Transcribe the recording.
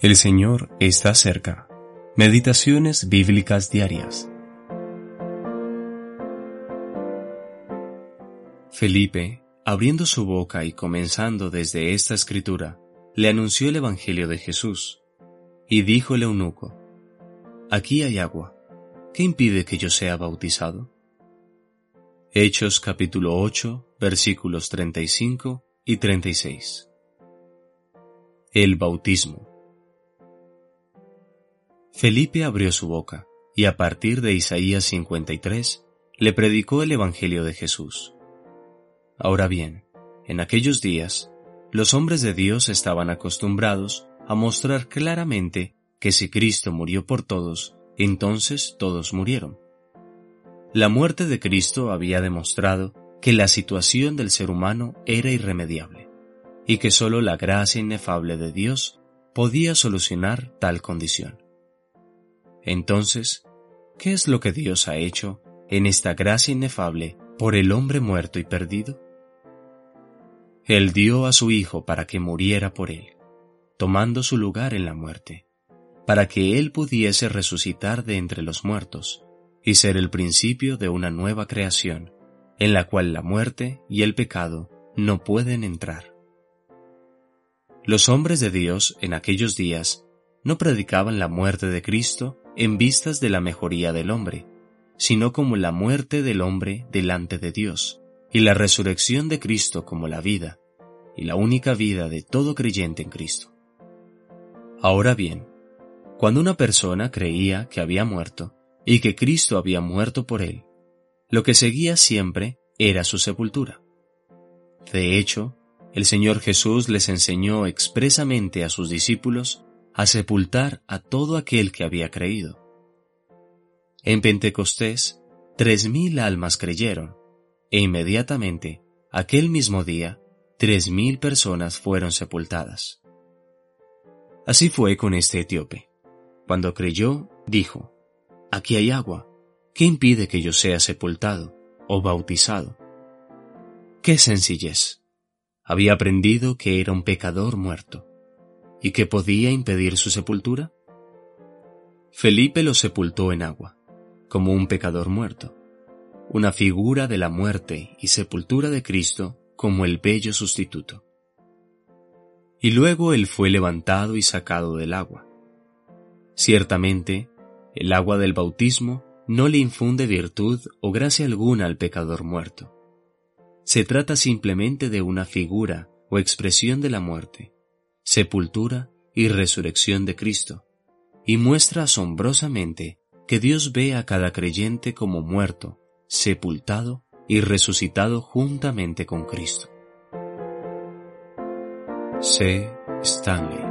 El Señor está cerca. Meditaciones bíblicas diarias. Felipe, abriendo su boca y comenzando desde esta escritura, le anunció el Evangelio de Jesús. Y dijo el eunuco, Aquí hay agua. ¿Qué impide que yo sea bautizado? Hechos capítulo 8, versículos 35 y 36. El bautismo. Felipe abrió su boca y a partir de Isaías 53 le predicó el Evangelio de Jesús. Ahora bien, en aquellos días, los hombres de Dios estaban acostumbrados a mostrar claramente que si Cristo murió por todos, entonces todos murieron. La muerte de Cristo había demostrado que la situación del ser humano era irremediable y que sólo la gracia inefable de Dios podía solucionar tal condición. Entonces, ¿qué es lo que Dios ha hecho en esta gracia inefable por el hombre muerto y perdido? Él dio a su Hijo para que muriera por él, tomando su lugar en la muerte, para que él pudiese resucitar de entre los muertos y ser el principio de una nueva creación, en la cual la muerte y el pecado no pueden entrar. Los hombres de Dios en aquellos días no predicaban la muerte de Cristo en vistas de la mejoría del hombre, sino como la muerte del hombre delante de Dios, y la resurrección de Cristo como la vida, y la única vida de todo creyente en Cristo. Ahora bien, cuando una persona creía que había muerto, y que Cristo había muerto por él, lo que seguía siempre era su sepultura. De hecho, el Señor Jesús les enseñó expresamente a sus discípulos a sepultar a todo aquel que había creído. En Pentecostés, tres mil almas creyeron, e inmediatamente, aquel mismo día, tres mil personas fueron sepultadas. Así fue con este etíope. Cuando creyó, dijo, Aquí hay agua, ¿qué impide que yo sea sepultado o bautizado? ¡Qué sencillez! Había aprendido que era un pecador muerto y que podía impedir su sepultura? Felipe lo sepultó en agua, como un pecador muerto, una figura de la muerte y sepultura de Cristo como el bello sustituto. Y luego él fue levantado y sacado del agua. Ciertamente, el agua del bautismo no le infunde virtud o gracia alguna al pecador muerto. Se trata simplemente de una figura o expresión de la muerte, sepultura y resurrección de Cristo, y muestra asombrosamente que Dios ve a cada creyente como muerto, sepultado y resucitado juntamente con Cristo. C. Stanley